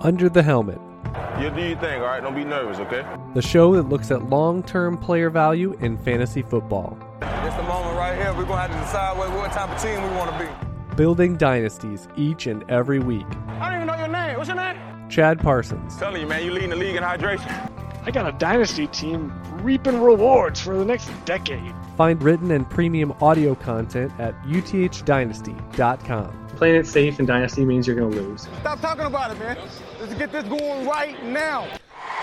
Under the Helmet, You do your thing, all right? Don't be nervous, okay? the show that looks at long term player value in fantasy football, It's the moment right here. We're gonna have to decide what, what type of team we want to be. building dynasties each and every week. I don't even know your name. What's your name? Chad Parsons, Telling you, man, you leading the league in hydration. I got a dynasty team reaping rewards for the next decade. find written and premium audio content at uthdynasty.com. Playing it safe in Dynasty means you're going to lose. Stop talking about it, man. Let's get this going right now.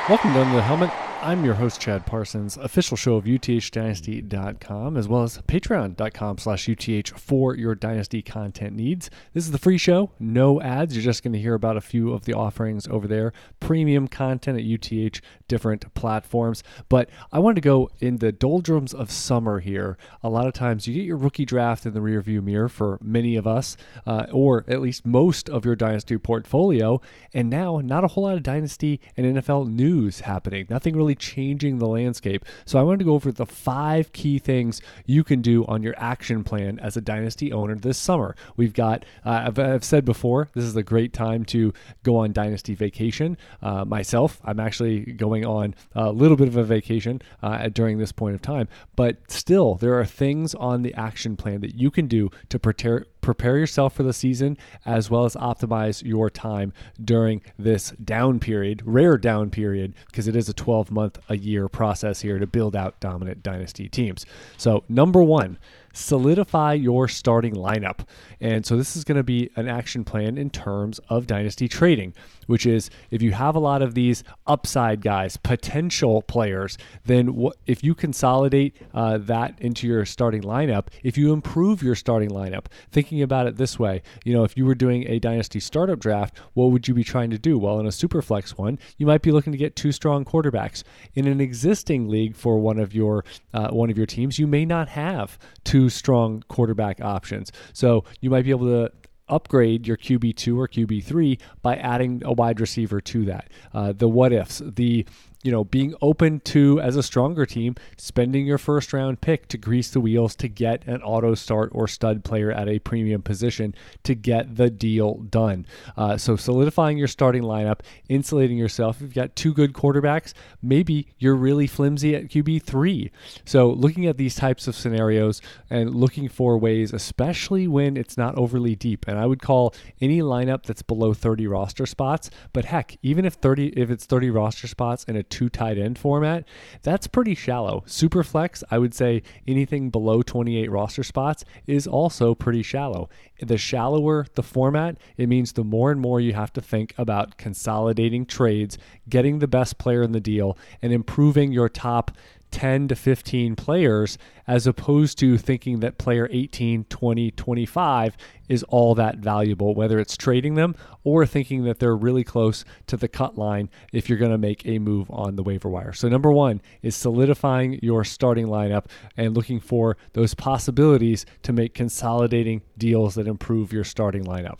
Welcome to the Helmet. I'm your host, Chad Parsons, official show of UTHDynasty.com, as well as patreon.com slash UTH for your Dynasty content needs. This is the free show, no ads. You're just going to hear about a few of the offerings over there, premium content at UTH, different platforms. But I wanted to go in the doldrums of summer here. A lot of times you get your rookie draft in the rearview mirror for many of us, uh, or at least most of your Dynasty portfolio. And now, not a whole lot of Dynasty and NFL news happening. Nothing really changing the landscape. So I wanted to go over the five key things you can do on your action plan as a Dynasty owner this summer. We've got, uh, I've, I've said before, this is a great time to go on Dynasty vacation. Uh, myself, I'm actually going on a little bit of a vacation uh, during this point of time, but still, there are things on the action plan that you can do to prepare prepare yourself for the season as well as optimize your time during this down period, rare down period, because it is a 12 month a year process here to build out dominant dynasty teams. So, number one, solidify your starting lineup. And so, this is going to be an action plan in terms of dynasty trading, which is if you have a lot of these upside guys, potential players, then if you consolidate uh, that into your starting lineup, if you improve your starting lineup, thinking about it this way, you know, if you were doing a dynasty startup draft, what would you be trying to do? Well, in a super flex one, you might be looking to get two strong quarterbacks. In an existing league for one of your uh, one of your teams, you may not have two strong quarterback options. So you might be able to upgrade your QB2 or QB3 by adding a wide receiver to that. Uh, the what ifs, the you know, being open to as a stronger team, spending your first round pick to grease the wheels to get an auto start or stud player at a premium position to get the deal done. Uh, so solidifying your starting lineup, insulating yourself. If you've got two good quarterbacks, maybe you're really flimsy at QB three. So looking at these types of scenarios and looking for ways, especially when it's not overly deep, and I would call any lineup that's below 30 roster spots. But heck, even if 30, if it's 30 roster spots in a two tight end format, that's pretty shallow. Super flex, I would say anything below 28 roster spots is also pretty shallow. The shallower the format, it means the more and more you have to think about consolidating trades, getting the best player in the deal, and improving your top 10 to 15 players as opposed to thinking that player 18, 20, 25 is all that valuable, whether it's trading them or thinking that they're really close to the cut line if you're going to make a move on the waiver wire. So, number one is solidifying your starting lineup and looking for those possibilities to make consolidating deals that improve your starting lineup.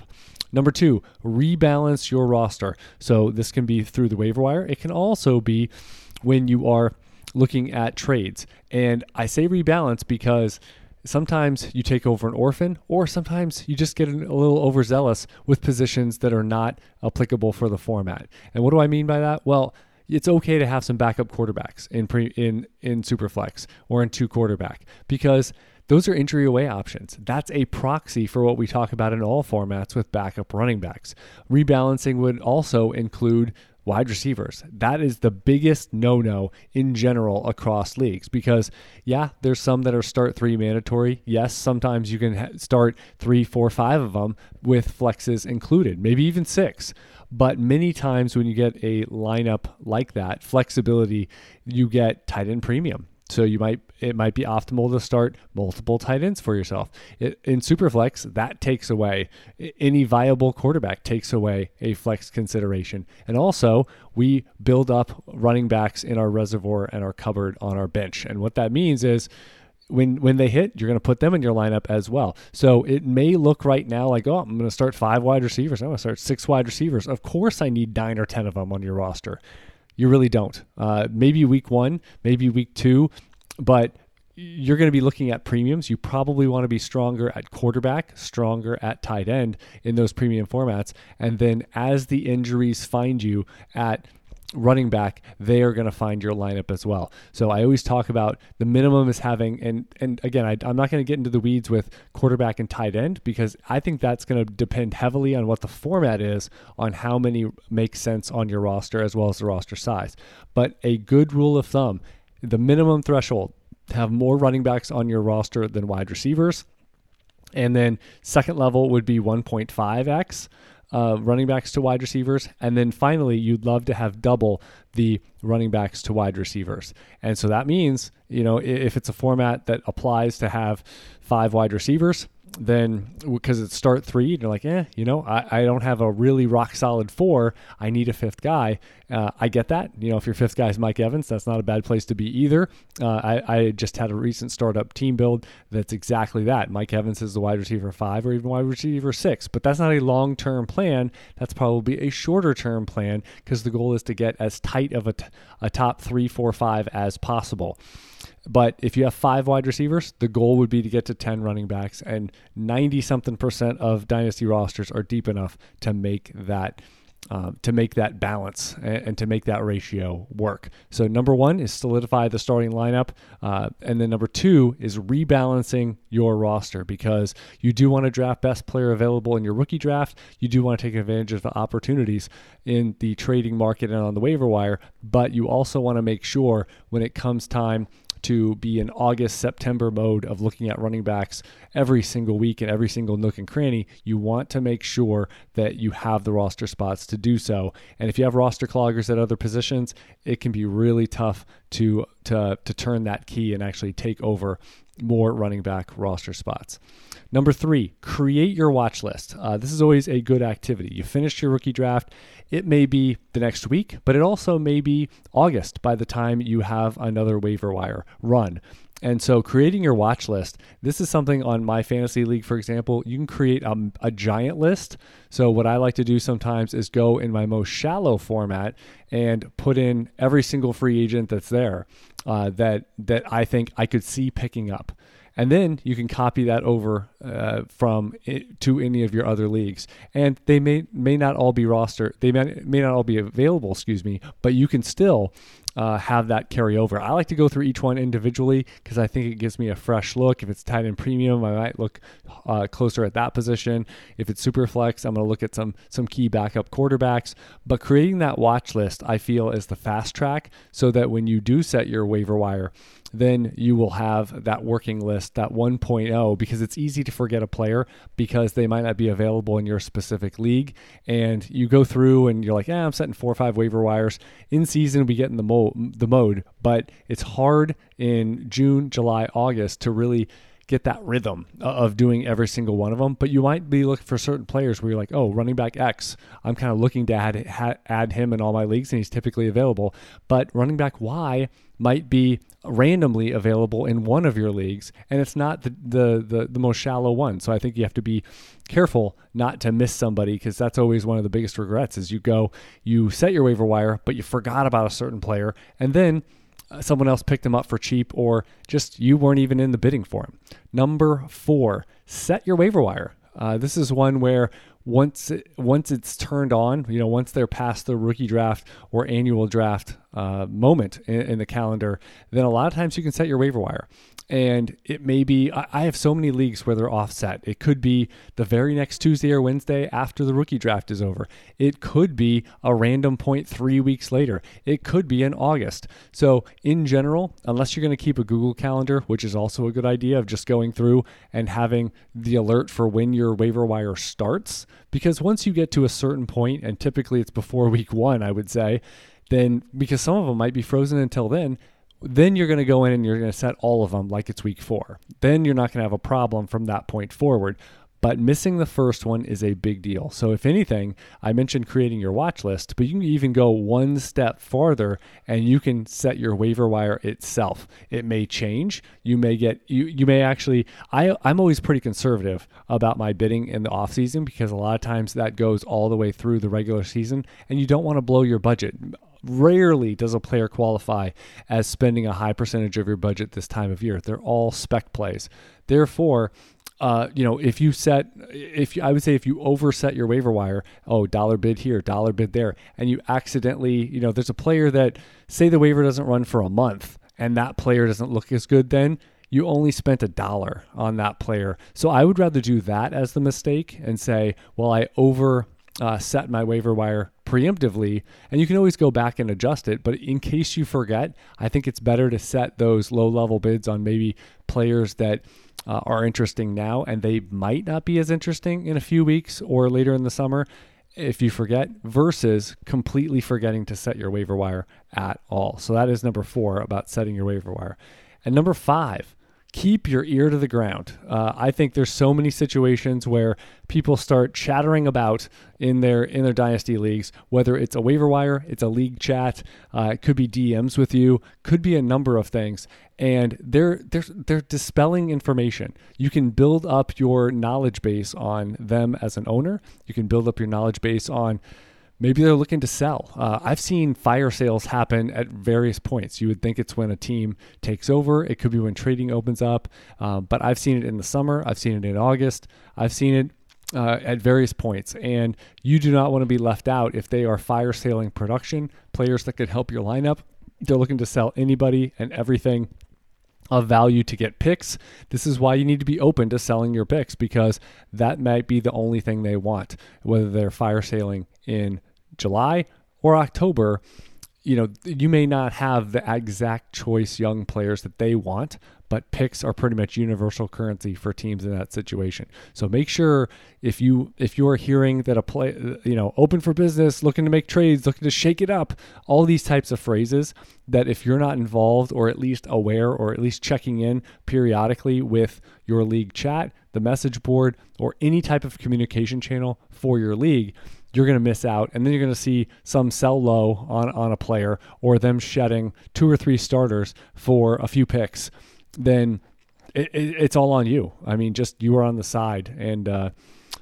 Number two, rebalance your roster. So, this can be through the waiver wire, it can also be when you are looking at trades. And I say rebalance because sometimes you take over an orphan, or sometimes you just get a little overzealous with positions that are not applicable for the format. And what do I mean by that? Well, it's okay to have some backup quarterbacks in pre, in in superflex or in two quarterback because those are injury away options. That's a proxy for what we talk about in all formats with backup running backs. Rebalancing would also include wide receivers. That is the biggest no no in general across leagues because, yeah, there's some that are start three mandatory. Yes, sometimes you can ha- start three, four, five of them with flexes included, maybe even six. But many times when you get a lineup like that, flexibility, you get tight end premium. So you might it might be optimal to start multiple tight ends for yourself. It, in Superflex, that takes away any viable quarterback takes away a flex consideration. And also, we build up running backs in our reservoir and our cupboard on our bench. And what that means is when when they hit, you're going to put them in your lineup as well. So it may look right now like, oh, I'm going to start five wide receivers. I'm going to start six wide receivers. Of course, I need nine or ten of them on your roster. You really don't. Uh, maybe week one, maybe week two, but you're going to be looking at premiums. You probably want to be stronger at quarterback, stronger at tight end in those premium formats. And then as the injuries find you at running back, they are going to find your lineup as well. So I always talk about the minimum is having, and and again, I, am not going to get into the weeds with quarterback and tight end because I think that's going to depend heavily on what the format is on how many make sense on your roster as well as the roster size. But a good rule of thumb, the minimum threshold, to have more running backs on your roster than wide receivers. And then second level would be 1.5x uh, running backs to wide receivers. And then finally, you'd love to have double the running backs to wide receivers. And so that means, you know, if it's a format that applies to have five wide receivers, then because it's start three, and you're like, eh, you know, I, I don't have a really rock solid four. I need a fifth guy. Uh, I get that. You know, if your fifth guy is Mike Evans, that's not a bad place to be either. Uh, I, I just had a recent startup team build that's exactly that. Mike Evans is the wide receiver five or even wide receiver six, but that's not a long term plan. That's probably a shorter term plan because the goal is to get as tight of a, t- a top three, four, five as possible. But if you have five wide receivers, the goal would be to get to 10 running backs, and 90 something percent of dynasty rosters are deep enough to make that. Uh, to make that balance and, and, to make that ratio work. So, number one is solidify the starting lineup. Uh, and then number two is rebalancing your roster because you do want to draft best player available in your rookie draft. You do want to take advantage of the opportunities in the trading market and on the waiver wire, but you also want to make sure when it comes time to be in August, September mode of looking at running backs every single week and every single nook and cranny, you want to make sure that you have the roster spots to do so. And if you have roster cloggers at other positions, it can be really tough to to to turn that key and actually take over more running back roster spots. Number three, create your watch list. Uh, this is always a good activity. You finished your rookie draft. It may be the next week, but it also may be August by the time you have another waiver wire run. And so, creating your watch list, this is something on MyFantasyLeague, for example, you can create a, a, giant list. So, what I like to do sometimes is go in my most shallow format and put in every single free agent that's there uh, that that I think I could see picking up and then you can copy that over uh, from it to any of your other leagues. And they may may not all be roster, they may, may not all be available, excuse me, but you can still uh, have that carry over. I like to go through each one individually because I think it gives me a fresh look. If it's tight end premium, I might look uh, closer at that position. If it's super flex, I'm going to look at some some key backup quarterbacks. But creating that watch list, I feel, is the fast track so that when you do set your waiver wire, then you will have that working list, that 1.0, because it's easy to forget a player because they might not be available in your specific league. And you go through and you're like, yeah, I'm setting four or five waiver wires. In season, we get in the, mo- the mode, but it's hard in June, July, August to really get that rhythm of doing every single one of them. But you might be looking for certain players where you're like, oh, running back X, I'm kind of looking to add add him in all my leagues, and he's typically available. But running back Y might be randomly available in one of your leagues, and it's not the the the, the most shallow one. So I think you have to be careful not to miss somebody because that's always one of the biggest regrets. Is you go, you set your waiver wire, but you forgot about a certain player, and then someone else picked him up for cheap, or just you weren't even in the bidding for him. Number four, set your waiver wire. Uh, this is one where once it, once it's turned on, you know, once they're past the rookie draft or annual draft uh, moment in, in, the calendar, then a lot of times you can set your waiver wire. And it may be, I, I have so many leagues where they're offset. It could be the very next Tuesday or Wednesday after the rookie draft is over. It could be a random point three weeks later. It could be in August. So, in general, unless you're going to keep a Google Calendar, which is also a good idea of just going through and having the alert for when your waiver wire starts, because once you get to a certain point, and typically it's before week one, I would say, then because some of them might be frozen until then, then you're going to go in and you're going to set all of them like it's week four. Then you're not going to have a problem from that point forward. But missing the first one is a big deal. So, if anything, I mentioned creating your watch list, but you can even go one step farther and you can set your waiver wire itself. It may change. You may get, you, you may actually, I, I'm always pretty conservative about my bidding in the off season because a lot of times that goes all the way through the regular season and you don't want to blow your budget rarely does a player qualify as spending a high percentage of your budget this time of year. They're all spec plays. Therefore, uh, you know, if you set, if you, I would say if you overset your waiver wire, oh, dollar bid here, dollar bid there, and you accidentally, you know, there's a player that say the waiver doesn't run for a month and that player doesn't look as good, then you only spent a dollar on that player. So I would rather do that as the mistake and say, well, I over uh, set my waiver wire preemptively, and you can always go back and adjust it. But in case you forget, I think it's better to set those low level bids on maybe players that uh, are interesting now and they might not be as interesting in a few weeks or later in the summer if you forget versus completely forgetting to set your waiver wire at all. So that is number four about setting your waiver wire. And number five, keep your ear to the ground. Uh, I think there's so many situations where people start chattering about in their in their dynasty leagues, whether it's a waiver wire, it's a league chat, uh, it could be DMs with you, could be a number of things, and they're they're they're dispelling information. You can build up your knowledge base on them as an owner. You can build up your knowledge base on maybe they're looking to sell. Uh, I've seen fire sales happen at various points. You would think it's when a team takes over, it could be when trading opens up, uh, but I've seen it in the summer, I've seen it in August, I've seen it. Uh, at various points, and you do not want to be left out if they are fire sailing production players that could help your lineup. They're looking to sell anybody and everything of value to get picks. This is why you need to be open to selling your picks because that might be the only thing they want, whether they're fire sailing in July or October, you know, you may not have the exact choice young players that they want, but picks are pretty much universal currency for teams in that situation. So make sure if you if you're hearing that a play, you know, open for business, looking to make trades, looking to shake it up, all these types of phrases that if you're not involved or at least aware or at least checking in periodically with your league chat, the message board, or any type of communication channel for your league, you're going to miss out. And then you're going to see some sell low on, on a player or them shedding two or three starters for a few picks. Then it, it, it's all on you. I mean, just you were on the side and uh,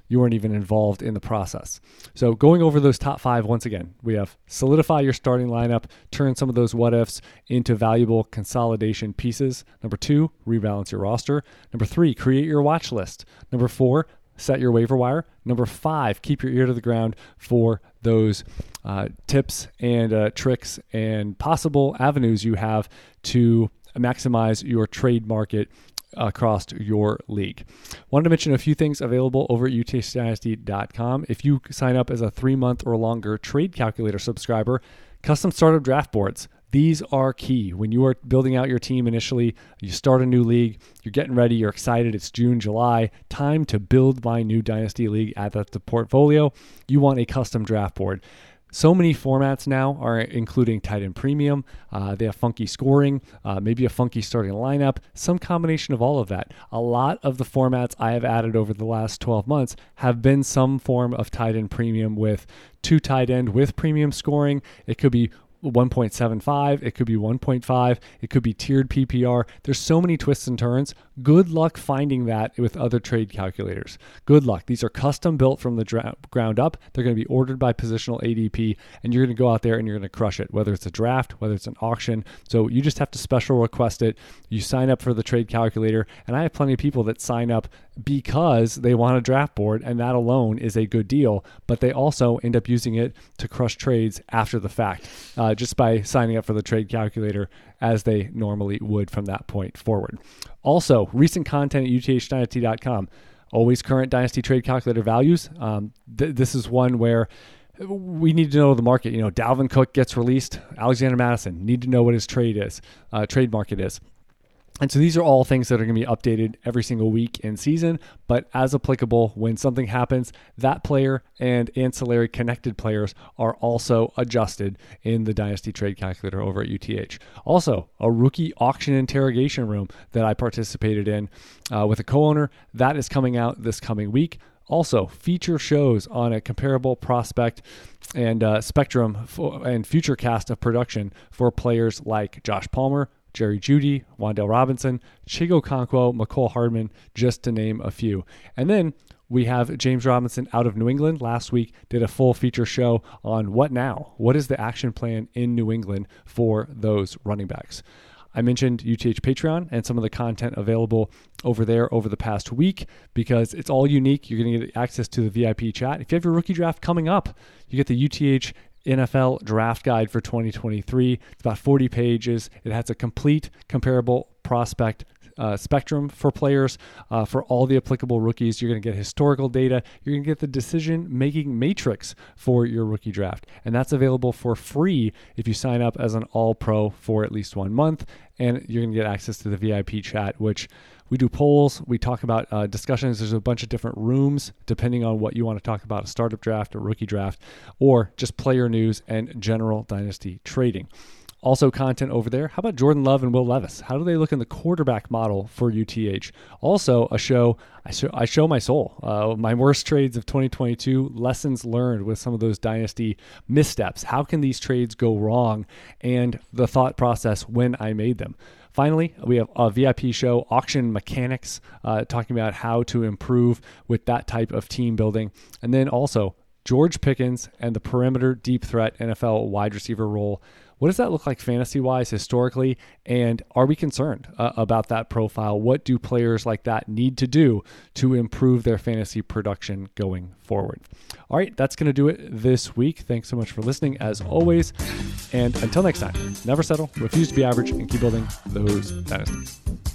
you weren't even involved in the process. So, going over those top five once again, we have solidify your starting lineup, turn some of those what ifs into valuable consolidation pieces. Number two, rebalance your roster. Number three, create your watch list. Number four, set your waiver wire. Number five, keep your ear to the ground for those uh, tips and uh, tricks and possible avenues you have to maximize your trade market across your league. Wanted to mention a few things available over at uthdynasty.com. If you sign up as a three month or longer trade calculator subscriber, custom startup draft boards. These are key. When you are building out your team initially, you start a new league, you're getting ready, you're excited, it's June, July, time to build my new Dynasty League, that to portfolio. You want a custom draft board. So many formats now are including tight end premium. Uh, they have funky scoring, uh, maybe a funky starting lineup, some combination of all of that. A lot of the formats I have added over the last 12 months have been some form of tight end premium with two tight end with premium scoring. It could be 1.75, it could be 1.5, it could be tiered PPR. There's so many twists and turns. Good luck finding that with other trade calculators. Good luck. These are custom built from the dra- ground up. They're going to be ordered by positional ADP, and you're going to go out there and you're going to crush it, whether it's a draft, whether it's an auction. So you just have to special request it. You sign up for the trade calculator, and I have plenty of people that sign up because they want a draft board, and that alone is a good deal, but they also end up using it to crush trades after the fact. Uh, uh, just by signing up for the trade calculator as they normally would from that point forward. Also, recent content at uthdynasty.com. Always current dynasty trade calculator values. Um, th- this is one where we need to know the market. You know, Dalvin Cook gets released. Alexander Mattison need to know what his trade is, uh, trade market is. And so these are all things that are going to be updated every single week in season, but as applicable when something happens, that player and ancillary connected players are also adjusted in the Dynasty Trade Calculator over at UTH. Also, a rookie auction interrogation room that I participated in uh, with a co owner that is coming out this coming week. Also, feature shows on a comparable prospect and uh, spectrum for, and future cast of production for players like Josh Palmer, Jerry Jeudy, Wan'Dale Robinson, Chig Okonkwo, Mecole Hardman, just to name a few. And then we have James Robinson out of New England. Last week, did a full feature show on what now? What is the action plan in New England for those running backs? I mentioned UTH Patreon and some of the content available over there over the past week because it's all unique. You're going to get access to the VIP chat. If you have your rookie draft coming up, you get the UTH NFL draft guide for 2023. It's about 40 pages. It has a complete comparable prospect uh, spectrum for players uh, for all the applicable rookies. You're going to get historical data. You're going to get the decision making matrix for your rookie draft. And that's available for free if you sign up as an all pro for at least one month. And you're going to get access to the VIP chat, which we do polls. We talk about uh, discussions. There's a bunch of different rooms depending on what you want to talk about a startup draft, a rookie draft, or just player news and general dynasty trading. Also, content over there. How about Jordan Love and Will Levis? How do they look in the quarterback model for UTH? Also, a show I show, I show my soul. Uh, my worst trades of 2022, lessons learned with some of those dynasty missteps. How can these trades go wrong? And the thought process when I made them. Finally, we have a VIP show, Auction Mechanics, uh, talking about how to improve with that type of team building. And then also, George Pickens and the perimeter deep threat NFL wide receiver role. What does that look like fantasy wise historically? And are we concerned uh, about that profile? What do players like that need to do to improve their fantasy production going forward? All right, that's going to do it this week. Thanks so much for listening, as always. And until next time, never settle, refuse to be average, and keep building those dynasties.